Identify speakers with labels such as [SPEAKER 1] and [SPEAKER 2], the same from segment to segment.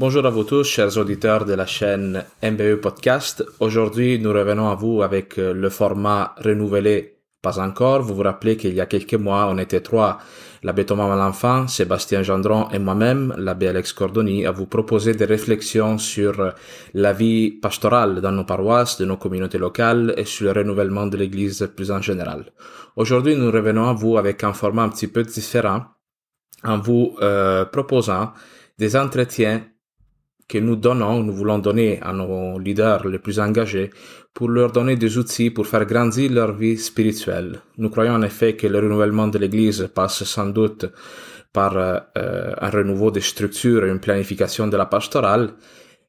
[SPEAKER 1] Bonjour à vous tous, chers auditeurs de la chaîne MBE Podcast. Aujourd'hui, nous revenons à vous avec euh, le format renouvelé pas encore. Vous vous rappelez qu'il y a quelques mois, on était trois, l'abbé Thomas Malenfant, Sébastien Gendron et moi-même, l'abbé Alex Cordoni, à vous proposer des réflexions sur la vie pastorale dans nos paroisses, de nos communautés locales et sur le renouvellement de l'Église plus en général. Aujourd'hui, nous revenons à vous avec un format un petit peu différent, en vous euh, proposant des entretiens que nous donnons, nous voulons donner à nos leaders les plus engagés pour leur donner des outils pour faire grandir leur vie spirituelle. Nous croyons en effet que le renouvellement de l'Église passe sans doute par euh, un renouveau des structures et une planification de la pastorale,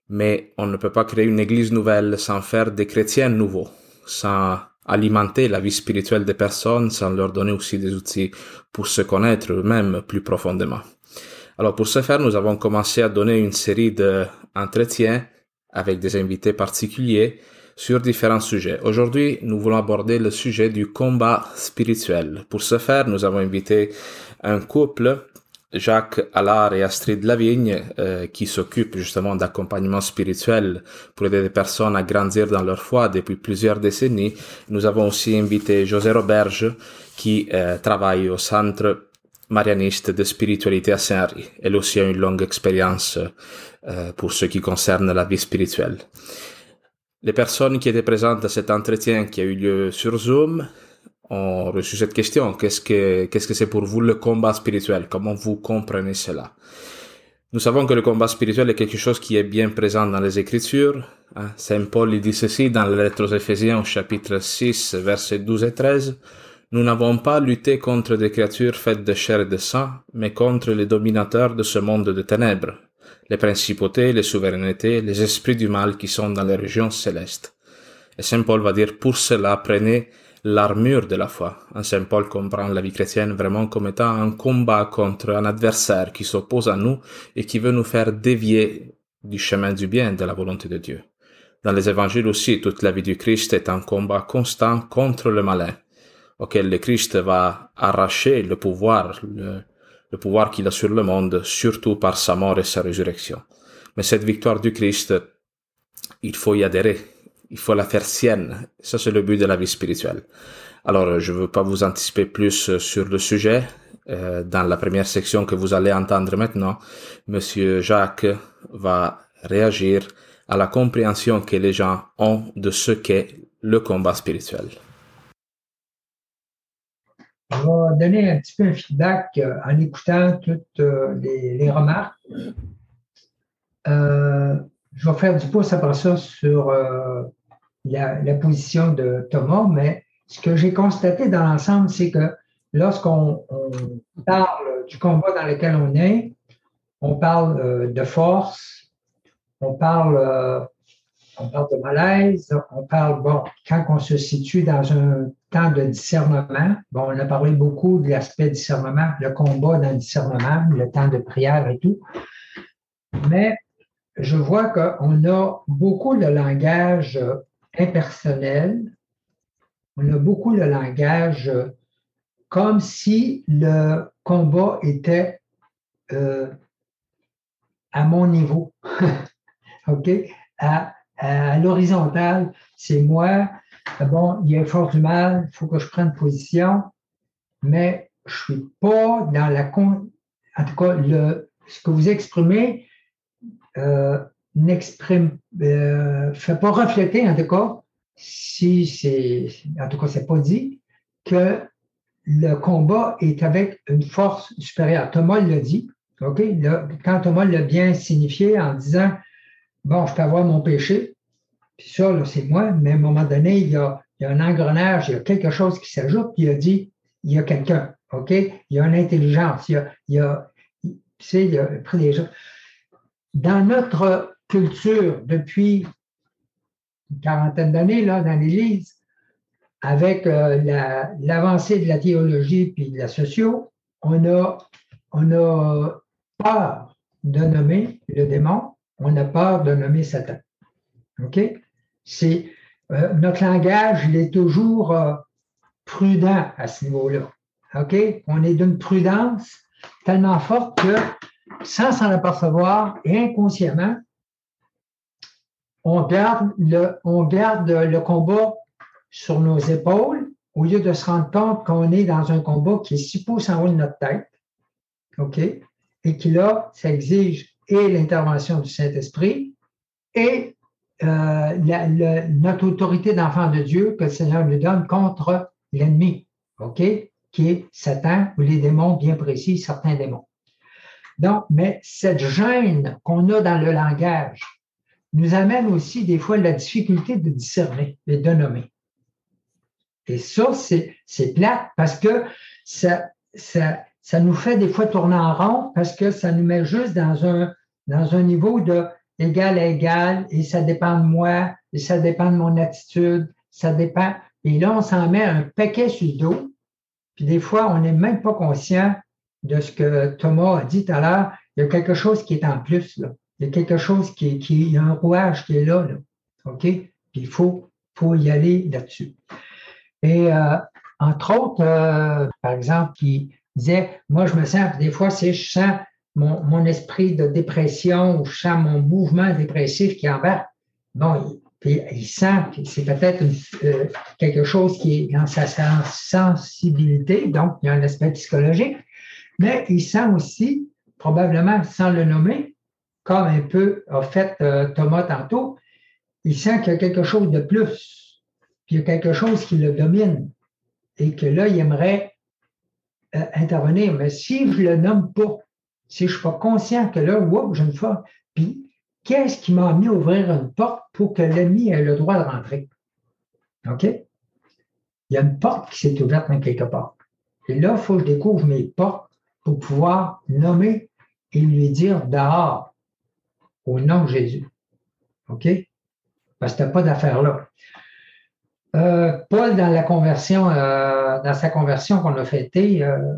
[SPEAKER 1] mais on ne peut pas créer une Église nouvelle sans faire des chrétiens nouveaux, sans alimenter la vie spirituelle des personnes, sans leur donner aussi des outils pour se connaître eux-mêmes plus profondément. Alors pour ce faire, nous avons commencé à donner une série d'entretiens avec des invités particuliers sur différents sujets. Aujourd'hui, nous voulons aborder le sujet du combat spirituel. Pour ce faire, nous avons invité un couple, Jacques Allard et Astrid Lavigne, euh, qui s'occupent justement d'accompagnement spirituel pour aider des personnes à grandir dans leur foi depuis plusieurs décennies. Nous avons aussi invité José Roberge, qui euh, travaille au centre marianiste de spiritualité à Saint-Henri. Elle aussi a une longue expérience euh, pour ce qui concerne la vie spirituelle. Les personnes qui étaient présentes à cet entretien qui a eu lieu sur Zoom ont reçu cette question. Qu'est-ce que, qu'est-ce que c'est pour vous le combat spirituel? Comment vous comprenez cela? Nous savons que le combat spirituel est quelque chose qui est bien présent dans les Écritures. Hein. Saint Paul dit ceci dans la lettre aux Éphésiens chapitre 6, versets 12 et 13. Nous n'avons pas lutté contre des créatures faites de chair et de sang, mais contre les dominateurs de ce monde de ténèbres, les principautés, les souverainetés, les esprits du mal qui sont dans les régions célestes. Et Saint Paul va dire, pour cela, prenez l'armure de la foi. Saint Paul comprend la vie chrétienne vraiment comme étant un combat contre un adversaire qui s'oppose à nous et qui veut nous faire dévier du chemin du bien de la volonté de Dieu. Dans les évangiles aussi, toute la vie du Christ est un combat constant contre le malin auquel le Christ va arracher le pouvoir, le, pouvoir qu'il a sur le monde, surtout par sa mort et sa résurrection. Mais cette victoire du Christ, il faut y adhérer, il faut la faire sienne. Ça, c'est le but de la vie spirituelle. Alors, je ne veux pas vous anticiper plus sur le sujet. Euh, dans la première section que vous allez entendre maintenant, Monsieur Jacques va réagir à la compréhension que les gens ont de ce qu'est le combat spirituel.
[SPEAKER 2] Je vais donner un petit peu un feedback euh, en écoutant toutes euh, les, remarques. Euh, je vais faire du pouce après ça sur la, position de Thomas, mais ce que j'ai constaté dans l'ensemble, c'est que lorsqu'on parle du combat dans lequel on est, on parle de force, on parle on parle de malaise, on parle, bon, quand on se situe dans un temps de discernement, bon, on a parlé beaucoup de l'aspect discernement, le combat dans le discernement, le temps de prière et tout, mais je vois qu'on a beaucoup de langage impersonnel, on a beaucoup de langage comme si le combat était euh, à mon niveau, OK? À l'horizontale, c'est moi. Bon, il y a fort du mal, il faut que je prenne position, mais je ne suis pas dans la. En tout cas, le, ce que vous exprimez euh, n'exprime, euh, fait pas refléter, en tout cas, si c'est, en tout cas, c'est pas dit, que le combat est avec une force supérieure. Thomas l'a dit, OK? quand Thomas l'a bien signifié en disant bon, je peux avoir mon péché, puis ça, c'est moi, mais à un moment donné, il y, a, un engrenage, il y a quelque chose qui s'ajoute, puis il a dit, il y a quelqu'un, OK? Il y a une intelligence, il y a, tu sais, il y a pris les gens. Dans notre culture, depuis une quarantaine d'années, là, dans l'Église, avec euh, l'avancée de la théologie puis de la socio, on a, on a peur de nommer le démon on a peur de nommer Satan. OK? C'est, euh, notre langage, il est toujours euh, prudent à ce niveau-là. OK? On est d'une prudence tellement forte que sans s'en apercevoir et inconsciemment, on garde, le, combat sur nos épaules au lieu de se rendre compte qu'on est dans un combat qui est six pouces en haut de notre tête. OK? Et qui là, ça exige et l'intervention du Saint-Esprit et euh, notre autorité d'enfant de Dieu que le Seigneur nous donne contre l'ennemi? Qui est Satan ou les démons bien précis, certains démons. Donc, mais cette gêne qu'on a dans le langage nous amène aussi des fois la difficulté de discerner et de nommer. Et ça, c'est plate parce que ça, ça nous fait des fois tourner en rond parce que ça nous met juste dans un, dans un niveau de égal à égal et ça dépend de moi et ça dépend de mon attitude, ça dépend. Et là, on s'en met un paquet sur le dos. Puis des fois, on n'est même pas conscient de ce que Thomas a dit tout à l'heure. Il y a quelque chose qui est en plus. Là. Il y a quelque chose qui, qui il y a un rouage qui est là. là. OK? Puis il faut, faut y aller là-dessus. Et euh, entre autres, euh, par exemple, qui disait, moi, je me sens, des fois, c'est je sens mon, mon, esprit de dépression ou je sens mon mouvement dépressif qui embarque. Bon, il, sent que c'est peut-être euh, quelque chose qui est dans sa sensibilité, donc il y a un aspect psychologique, mais il sent aussi, probablement sans le nommer, comme un peu a fait euh, Thomas tantôt, il sent qu'il y a quelque chose de plus, puis il y a quelque chose qui le domine, et que là, il aimerait euh, intervenir. Mais si je le nomme pas, si je suis pas conscient que là, wow, je ne fais, puis qu'est-ce qui m'a amené à ouvrir une porte pour que l'ennemi ait le droit de rentrer? OK? Il y a une porte qui s'est ouverte dans quelque part. Et là, il faut que je découvre mes portes pour pouvoir nommer et lui dire dehors, au nom de Jésus. OK? Parce que tu n'as pas d'affaire là. Euh, Paul, dans la conversion, euh, dans sa conversion qu'on a fêtée, euh,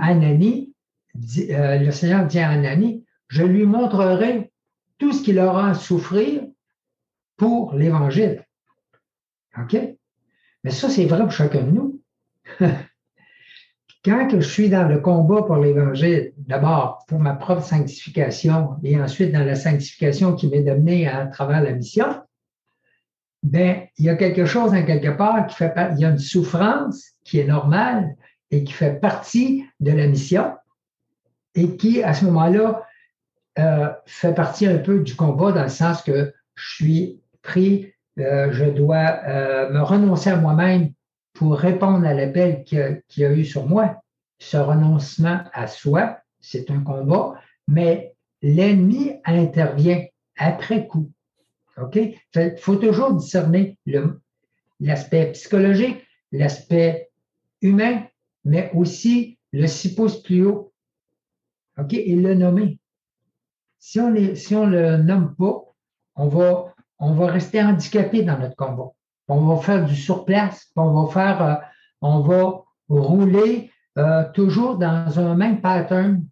[SPEAKER 2] Anani, le Seigneur dit à Anani, je lui montrerai tout ce qu'il aura à souffrir pour l'Évangile. OK? Mais ça, c'est vrai pour chacun de nous. Quand je suis dans le combat pour l'Évangile, d'abord pour ma propre sanctification et ensuite dans la sanctification qui m'est donnée à travers la mission, ben, il y a quelque chose en quelque part qui fait il y a une souffrance qui est normale et qui fait partie de la mission et qui, à ce moment-là, euh, fait partie un peu du combat dans le sens que je suis pris, euh, je dois euh, me renoncer à moi-même pour répondre à l'appel qu'il y, a eu sur moi. Ce renoncement à soi, c'est un combat, mais l'ennemi intervient après coup. OK? Il faut toujours discerner l'aspect psychologique, l'aspect humain, mais aussi le six pouces plus haut. OK? Et le nommer. Si on ne si on le nomme pas, on va, on va rester handicapé dans notre combat on va faire du surplace, on va faire, euh, on va rouler euh, toujours dans un même pattern.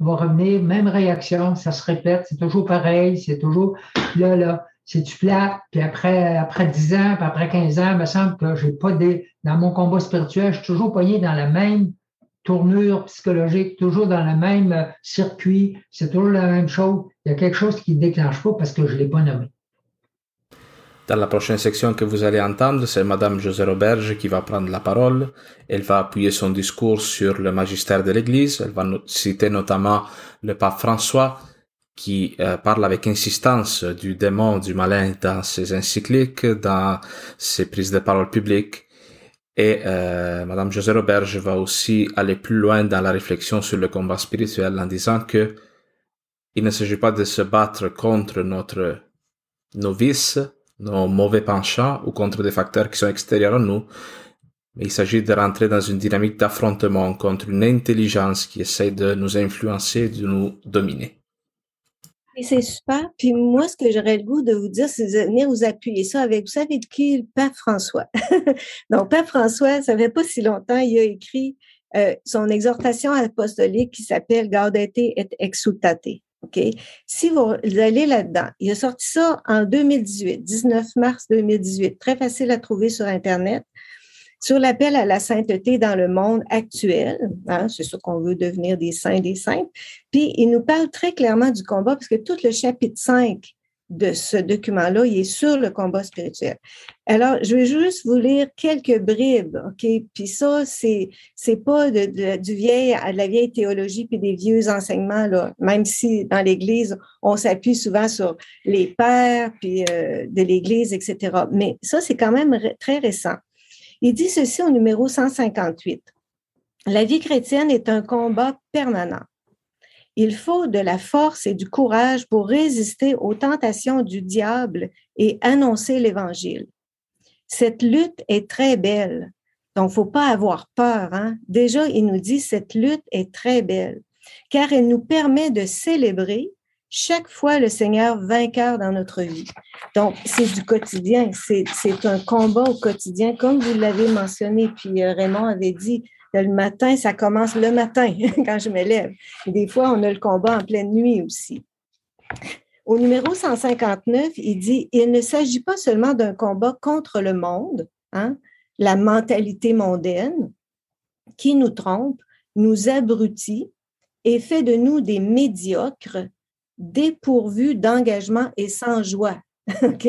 [SPEAKER 2] On va revenir, même réaction, ça se répète, c'est toujours pareil, c'est toujours là, là, c'est du plat, puis après, après 10 ans, puis après 15 ans, il me semble que j'ai pas des, dans mon combat spirituel, je suis toujours poigné dans la même tournure psychologique, toujours dans le même euh, circuit, c'est toujours la même chose. Il y a quelque chose qui ne déclenche pas parce que je ne l'ai pas nommé.
[SPEAKER 1] Dans la prochaine section que vous allez entendre, c'est Madame José Roberge qui va prendre la parole. Elle va appuyer son discours sur le magistère de l'Église. Elle va citer notamment le pape François qui euh, parle avec insistance du démon, du malin dans ses encycliques, dans ses prises de parole publiques. Et euh, Madame José Roberge va aussi aller plus loin dans la réflexion sur le combat spirituel en disant que il ne s'agit pas de se battre contre notre novice, nos mauvais penchants ou contre des facteurs qui sont extérieurs à nous, mais il s'agit de rentrer dans une dynamique d'affrontement contre une intelligence qui essaie de nous influencer, de nous dominer.
[SPEAKER 3] Et c'est super. Puis moi, ce que j'aurais le goût de vous dire, c'est de venir vous appuyer ça avec, vous savez de qui? Le Pape François? Donc, Pape François, ça fait pas si longtemps, il a écrit euh, son exhortation apostolique qui s'appelle Gaudete et Exultate. OK? Si vous allez là-dedans, il a sorti ça en 2018, 19 mars 2018, très facile à trouver sur Internet. Sur l'appel à la sainteté dans le monde actuel. Hein, c'est sûr qu'on veut devenir des saints, des saintes. Puis il nous parle très clairement du combat, parce que tout le chapitre 5 de ce document-là, il est sur le combat spirituel. Alors, je vais juste vous lire quelques bribes, OK? Puis ça, c'est, c'est pas de, du vieil, de la vieille théologie puis des vieux enseignements, là, même si dans l'Église, on s'appuie souvent sur les pères puis euh, de l'Église, etc. Mais ça, c'est quand même très récent. Il dit ceci au numéro 158. La vie chrétienne est un combat permanent. Il faut de la force et du courage pour résister aux tentations du diable et annoncer l'Évangile. Cette lutte est très belle. Donc, faut pas avoir peur. Hein? Déjà, il nous dit cette lutte est très belle, car elle nous permet de célébrer chaque fois le Seigneur vainqueur dans notre vie. Donc, c'est du quotidien, c'est un combat au quotidien, comme vous l'avez mentionné, puis euh, Raymond avait dit, le matin, ça commence le matin quand je me lève. Des fois, on a le combat en pleine nuit aussi. Au numéro 159, il dit, il ne s'agit pas seulement d'un combat contre le monde, hein, la mentalité mondaine, qui nous trompe, nous abrutit et fait de nous des médiocres, dépourvus d'engagement et sans joie. OK?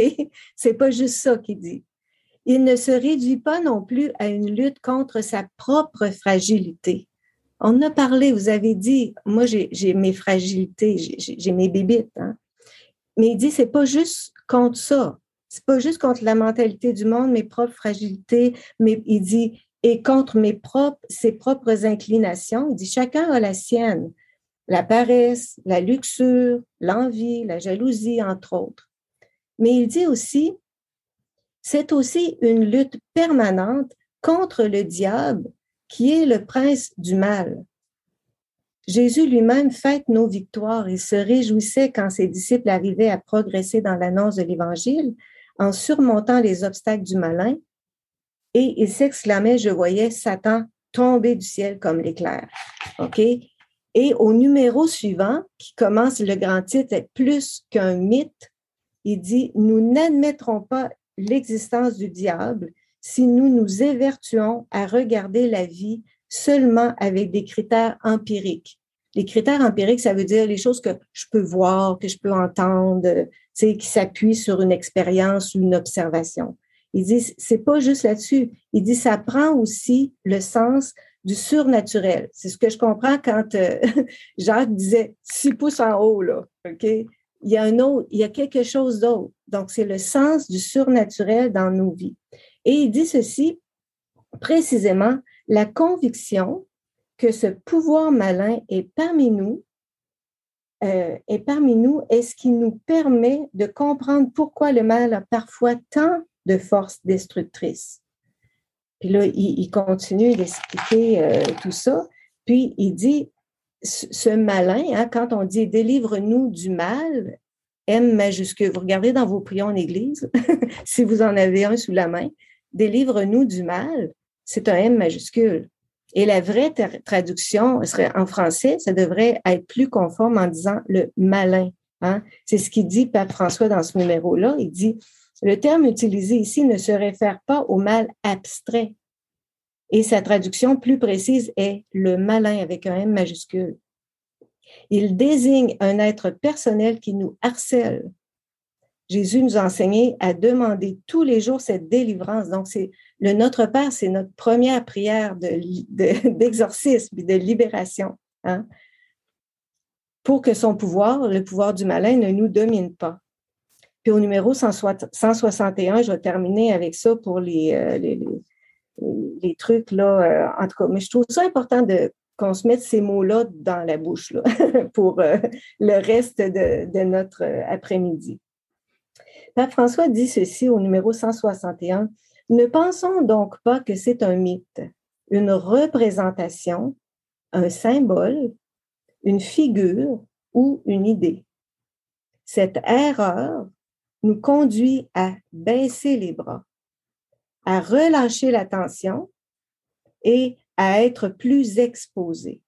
[SPEAKER 3] C'est pas juste ça qu'il dit il ne se réduit pas non plus à une lutte contre sa propre fragilité. On a parlé, vous avez dit, moi j'ai mes fragilités, j'ai mes bébites, hein. mais il dit c'est pas juste contre ça, c'est pas juste contre la mentalité du monde, mes propres fragilités, mais il dit et contre mes propres, ses propres inclinations. Il dit chacun a la sienne, la paresse, la luxure, l'envie, la jalousie, entre autres. Mais il dit aussi c'est aussi une lutte permanente contre le diable qui est le prince du mal. Jésus lui-même fête nos victoires et se réjouissait quand ses disciples arrivaient à progresser dans l'annonce de l'Évangile en surmontant les obstacles du malin. Et il s'exclamait, je voyais Satan tomber du ciel comme l'éclair. Et au numéro suivant, qui commence le grand titre, plus qu'un mythe, il dit, nous n'admettrons pas l'existence du diable si nous nous évertuons à regarder la vie seulement avec des critères empiriques. Les critères empiriques, ça veut dire les choses que je peux voir, que je peux entendre, qui s'appuient sur une expérience ou une observation. Il dit, c'est pas juste là-dessus. Il dit, ça prend aussi le sens du surnaturel. C'est ce que je comprends quand euh, Jacques disait six pouces en haut, là. OK? il y a un autre, il y a quelque chose d'autre. Donc, c'est le sens du surnaturel dans nos vies. Et il dit ceci, précisément, la conviction que ce pouvoir malin est parmi nous, euh, est parmi nous, est ce qui nous permet de comprendre pourquoi le mal a parfois tant de force destructrice. Puis là, il, continue d'expliquer euh, tout ça. Puis il dit, ce malin, hein, quand on dit délivre-nous du mal, M majuscule, vous regardez dans vos prions en Église, si vous en avez un sous la main, délivre-nous du mal, c'est un M majuscule. Et la vraie traduction serait en français, ça devrait être plus conforme en disant le malin. Hein. C'est ce qu'il dit Pape François dans ce numéro-là. Il dit le terme utilisé ici ne se réfère pas au mal abstrait, et sa traduction plus précise est le malin avec un M majuscule. Il désigne un être personnel qui nous harcèle. Jésus nous a enseigné à demander tous les jours cette délivrance. Donc, c'est le Notre Père, c'est notre première prière d'exorcisme de, de, de libération. Hein? Pour que son pouvoir, le pouvoir du malin, ne nous domine pas. Puis au numéro 161, je vais terminer avec ça pour les, euh, les, trucs, là, euh, en tout cas. Mais je trouve ça important de, qu'on se mette ces mots-là dans la bouche là, pour euh, le reste de, notre euh, après-midi. Pape François dit ceci au numéro 161. Ne pensons donc pas que c'est un mythe, une représentation, un symbole, une figure ou une idée. Cette erreur nous conduit à baisser les bras à relâcher l'attention et à être plus exposé.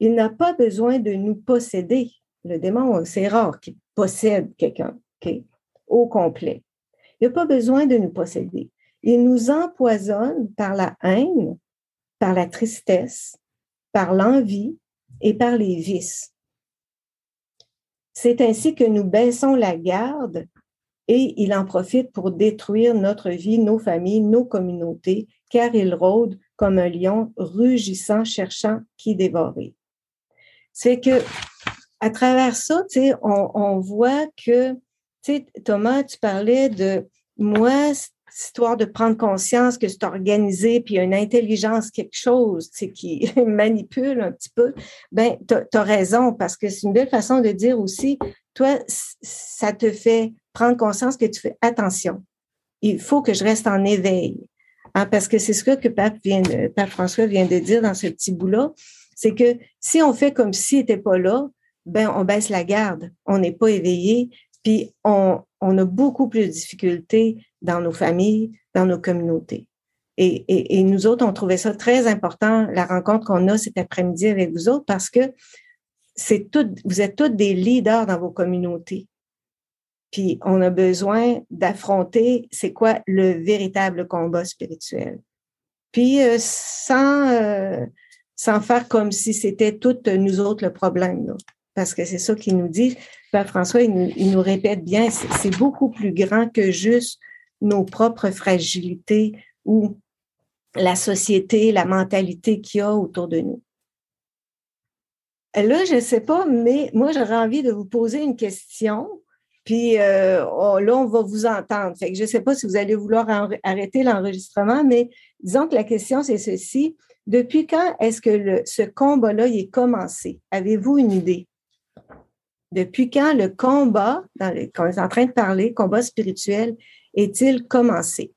[SPEAKER 3] Il n'a pas besoin de nous posséder. Le démon, c'est rare qu'il possède quelqu'un au complet. Il n'a pas besoin de nous posséder. il nous empoisonne par la haine, par la tristesse, par l'envie et par les vices. C'est ainsi que nous baissons la garde et il en profite pour détruire notre vie, nos familles, nos communautés, car il rôde comme un lion rugissant, cherchant qui dévorer. C'est que à travers ça, on, on voit que, Thomas, tu parlais de moi, histoire de prendre conscience que c'est organisé, puis une intelligence, quelque chose qui manipule un petit peu, ben, tu as, raison, parce que c'est une belle façon de dire aussi, toi, ça te fait prendre conscience que tu fais attention. Il faut que je reste en éveil. Hein, parce que c'est ce que Pape, vient Pape François vient de dire dans ce petit bout-là, c'est que si on fait comme s'il n'était pas là, ben on baisse la garde, on n'est pas éveillé, puis on, on a beaucoup plus de difficultés dans nos familles, dans nos communautés. Et, nous autres, on trouvait ça très important, la rencontre qu'on a cet après-midi avec vous autres, parce que vous êtes tous des leaders dans vos communautés. Puis on a besoin d'affronter, c'est quoi le véritable combat spirituel. Puis euh, sans, euh, sans faire comme si c'était toutes nous autres le problème. Parce que c'est ça qu'il nous dit. Père François, il nous, répète bien, c'est beaucoup plus grand que juste nos propres fragilités ou la société, la mentalité qu'il y a autour de nous. Là, je ne sais pas, mais moi, j'aurais envie de vous poser une question. Puis euh, là, on va vous entendre. Je ne sais pas si vous allez vouloir arrêter l'enregistrement, mais disons que la question, c'est ceci. Depuis quand est-ce que ce combat-là est commencé? Avez-vous une idée? Depuis quand le combat, dans quand on est en train de parler, combat spirituel, est-il commencé?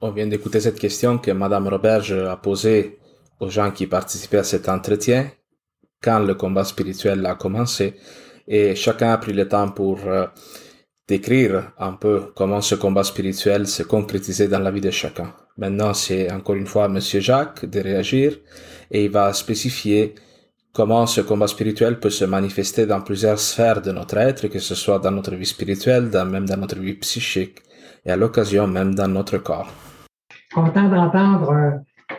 [SPEAKER 1] On vient d'écouter cette question que Mme Roberge a posée aux gens qui participaient à cet entretien, quand le combat spirituel a commencé, et chacun a pris le temps pour euh, décrire un peu comment ce combat spirituel se concrétisait dans la vie de chacun. Maintenant, c'est encore une fois M. Jacques de réagir et il va spécifier comment ce combat spirituel peut se manifester dans plusieurs sphères de notre être, que ce soit dans notre vie spirituelle, même dans notre vie psychique, et à l'occasion même dans notre corps.
[SPEAKER 2] Content d'entendre euh,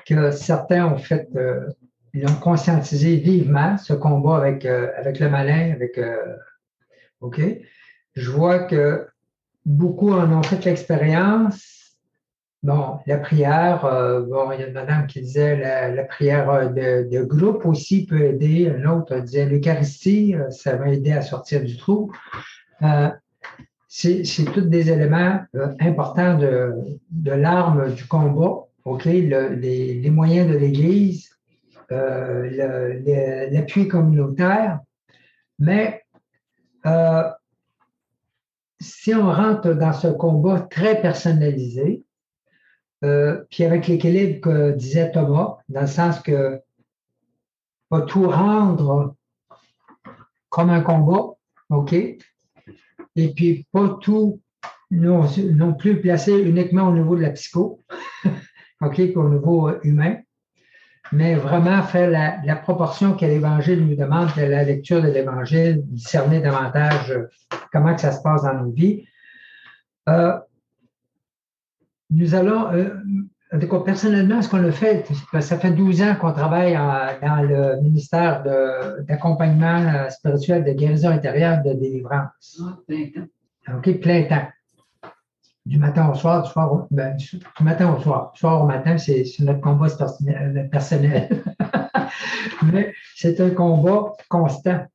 [SPEAKER 2] que certains ont fait, euh, ils ont conscientisé vivement ce combat avec, euh, avec le malin, avec, OK? Je vois que beaucoup en ont fait l'expérience, Bon, la prière, euh, bon, il y a une madame qui disait la, prière euh, de, groupe aussi peut aider. Un autre disait l'Eucharistie, euh, ça va aider à sortir du trou. c'est tous des éléments importants de, l'arme du combat, OK? les, moyens de l'Église, l'appui communautaire. Mais si on rentre dans ce combat très personnalisé, euh, puis avec l'équilibre que disait Thomas, dans le sens que pas tout rendre comme un combat, OK? Et puis pas tout non, plus placer uniquement au niveau de la psycho, OK, au niveau humain, mais vraiment faire la, proportion que l'Évangile nous demande de la lecture de l'Évangile, discerner davantage comment que ça se passe dans nos vies. Euh, nous allons, euh, personnellement, ce qu'on a fait, ça fait 12 ans qu'on travaille dans le ministère d'accompagnement euh, spirituel, de guérison intérieure, de délivrance. Ah, plein temps. OK, plein temps. Du matin au soir, du, soir au, ben, du matin au soir. Du soir au matin, c'est notre combat personnel. Mais c'est un combat constant.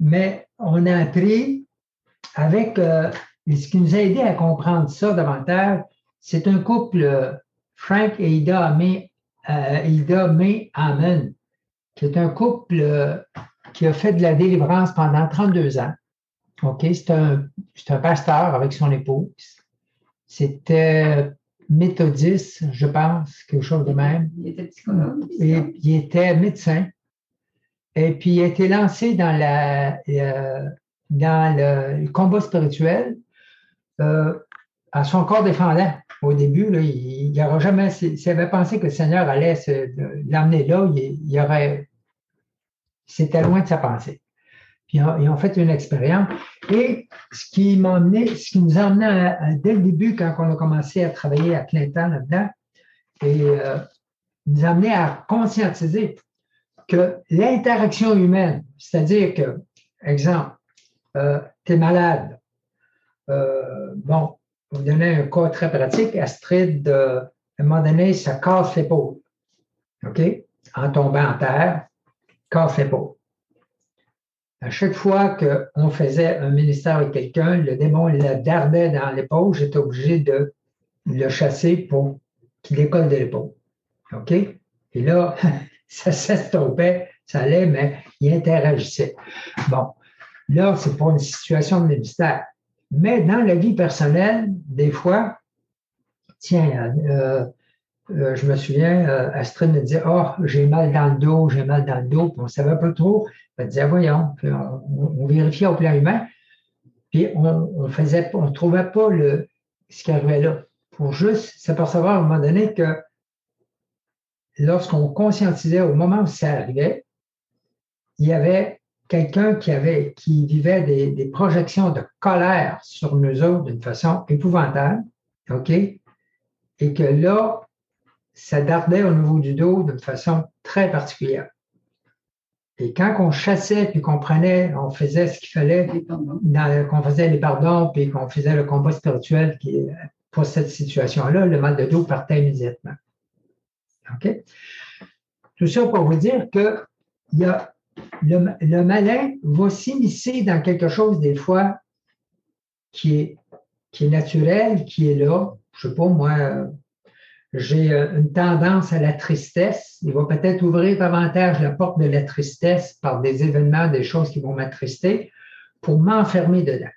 [SPEAKER 2] Mais on a appris avec, euh, ce qui nous a aidé à comprendre ça davantage, c'est un couple, euh, Frank et Ida May, euh, Ida May Amen, qui est un couple euh, qui a fait de la délivrance pendant 32 ans. OK? C'est un, un, pasteur avec son épouse. C'était méthodiste, je pense, quelque chose de même.
[SPEAKER 3] Il était psychologue.
[SPEAKER 2] Et, il était médecin. Et puis, il a été lancé dans, la, dans le, combat spirituel à son corps défendant au début, il n'aurait jamais, s'il avait pensé que le Seigneur allait l'amener là, il, aurait, c'était loin de sa pensée. puis ils ont fait une expérience. Et ce qui ce qui nous a amené dès le début, quand on a commencé à travailler à plein temps là-dedans, et euh, nous a amené à conscientiser que l'interaction humaine, c'est-à-dire que, exemple, euh, tu es malade, euh, bon, vous donnez un cas très pratique, Astrid, euh, à un moment donné, ça casse l'épaule. OK? En tombant en terre, casse l'épaule. À chaque fois qu'on faisait un ministère avec quelqu'un, le démon le dardait dans l'épaule, j'étais obligé de le chasser pour qu'il décolle de l'épaule. OK? Et là, ça s'estompait, ça allait, mais il interagissait. Bon, là, c'est pas une situation de ministère. Mais dans la vie personnelle, des fois, tiens, euh, euh, je me souviens, euh, Astrid me disait Oh, j'ai mal dans le dos, j'ai mal dans le dos, puis on ne savait pas trop. Elle disait Voyons, on, vérifiait au plan humain, puis on ne on trouvait pas le, ce qui arrivait là. Pour juste s'apercevoir à un moment donné que lorsqu'on conscientisait au moment où ça arrivait, il y avait quelqu'un qui avait, qui vivait des, projections de colère sur nous autres d'une façon épouvantable, OK? Et que là, ça dardait au niveau du dos d'une façon très particulière. Et quand on chassait, puis qu'on prenait, on faisait ce qu'il fallait, qu'on faisait les pardons, puis qu'on faisait le combat spirituel qui, pour cette situation-là, le mal de dos partait immédiatement. OK? Tout ça pour vous dire que il y a le, malin va s'immiscer dans quelque chose des fois qui est, naturel, qui est là. Je sais pas, moi, j'ai euh, une tendance à la tristesse. Il va peut-être ouvrir davantage la porte de la tristesse par des événements, des choses qui vont m'attrister pour m'enfermer dedans.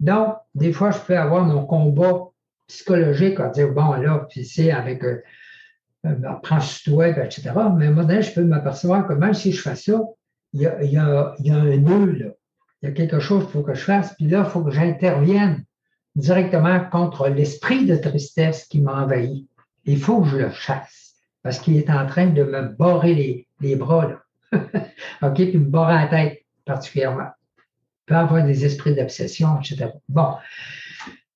[SPEAKER 2] Donc, des fois, je peux avoir mon combat psychologique à dire, bon, là, puis c'est avec euh, euh, prends sur toi, etc. Mais moi, je peux m'apercevoir que même si je fais ça, il y a, il y a, il y a un nœud, là. Il y a quelque chose qu'il faut que je fasse, puis là, il faut que j'intervienne directement contre l'esprit de tristesse qui m'a envahi. Il faut que je le chasse, parce qu'il est en train de me barrer les, les bras, là. OK? Puis me barrer la tête, particulièrement. Il peut avoir des esprits d'obsession, etc. Bon.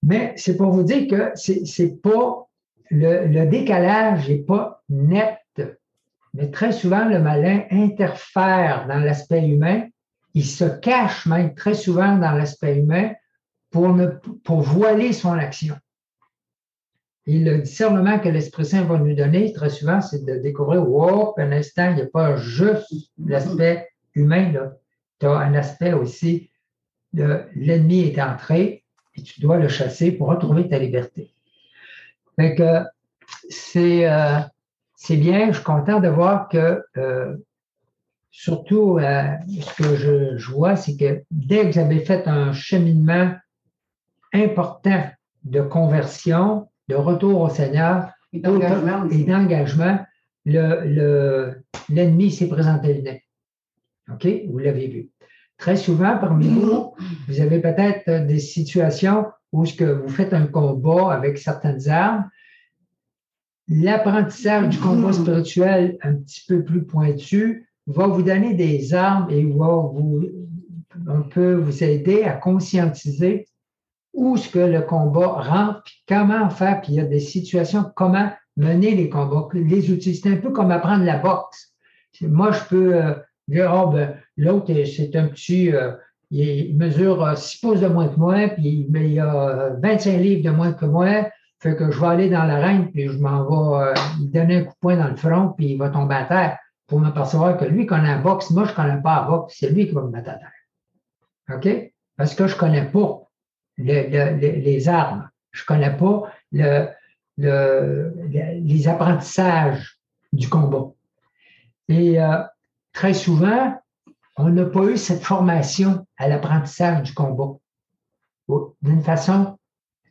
[SPEAKER 2] Mais c'est pour vous dire que c'est pas le, décalage n'est pas net, mais très souvent, le malin interfère dans l'aspect humain. Il se cache même très souvent dans l'aspect humain pour, ne, pour voiler son action. Et le discernement que l'Esprit Saint va nous donner, très souvent, c'est de découvrir, wow, un instant, il n'y a pas juste l'aspect humain, Tu as un aspect aussi de l'ennemi est entré et tu dois le chasser pour retrouver ta liberté. Fait que c'est euh, c'est bien, je suis content de voir que euh, surtout euh, ce que je, vois, c'est que dès que j'avais fait un cheminement important de conversion, de retour au Seigneur et d'engagement, le, l'ennemi s'est présenté le nez. OK? Vous l'avez vu. Très souvent, parmi vous, vous avez peut-être des situations où ce que vous faites un combat avec certaines armes, l'apprentissage du combat spirituel un petit peu plus pointu va vous donner des armes et va vous, on peut vous aider à conscientiser où ce que le combat rentre, puis comment faire, puis il y a des situations, comment mener les combats, les outils. C'est un peu comme apprendre la boxe. Moi, je peux euh, dire, oh, ben, l'autre, c'est un petit, euh, il mesure 6 pouces de moins que moi, puis mais il a 25 livres de moins que moi. Fait que je vais aller dans l'arène, puis je m'en vais euh, lui donner un coup de poing dans le front, puis il va tomber à terre pour m'apercevoir que lui connaît la boxe. Moi, je connais pas la boxe. C'est lui qui va me mettre à terre. OK? Parce que je connais pas les armes. Je connais pas le, les apprentissages du combat. Et euh, très souvent, on n'a pas eu cette formation à l'apprentissage du combat. D'une façon,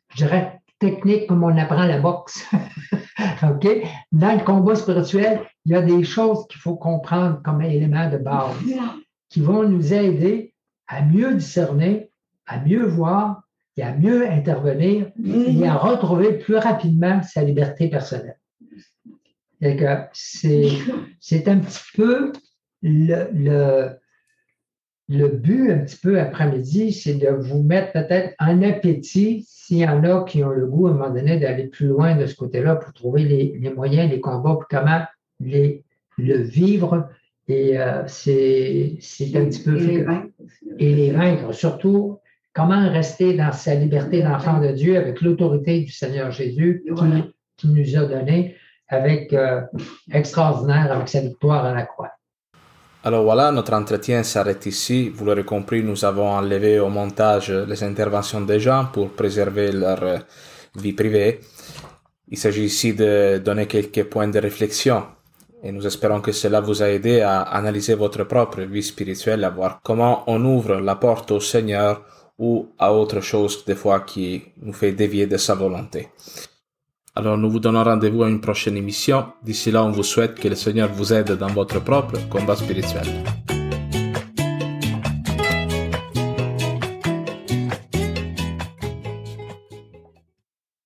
[SPEAKER 2] je dirais, technique comme on apprend la boxe. OK? Dans le combat spirituel, il y a des choses qu'il faut comprendre comme éléments de base qui vont nous aider à mieux discerner, à mieux voir et à mieux intervenir et à retrouver plus rapidement sa liberté personnelle. C'est un petit peu le, le but, un petit peu après-midi, c'est de vous mettre peut-être un appétit s'il y en a qui ont le goût à un moment donné d'aller plus loin de ce côté-là pour trouver les, moyens, les combats, pour comment les, le vivre. Et euh, c'est un petit peu.
[SPEAKER 4] Et les vaincre.
[SPEAKER 2] Et les vaincre. Surtout, comment rester dans sa liberté d'enfant de Dieu avec l'autorité du Seigneur Jésus qui, nous a donné, avec euh, extraordinaire, avec sa victoire à la croix.
[SPEAKER 1] Alors voilà, notre entretien s'arrête ici. Vous l'aurez compris, nous avons enlevé au montage les interventions des gens pour préserver leur euh, vie privée. Il s'agit ici de donner quelques points de réflexion et nous espérons que cela vous a aidé à analyser votre propre vie spirituelle, à voir comment on ouvre la porte au Seigneur ou à autre chose des fois qui nous fait dévier de sa volonté. Alors nous vous donnons rendez-vous à une prochaine émission. D'ici là, on vous souhaite que le Seigneur vous aide dans votre propre combat spirituel.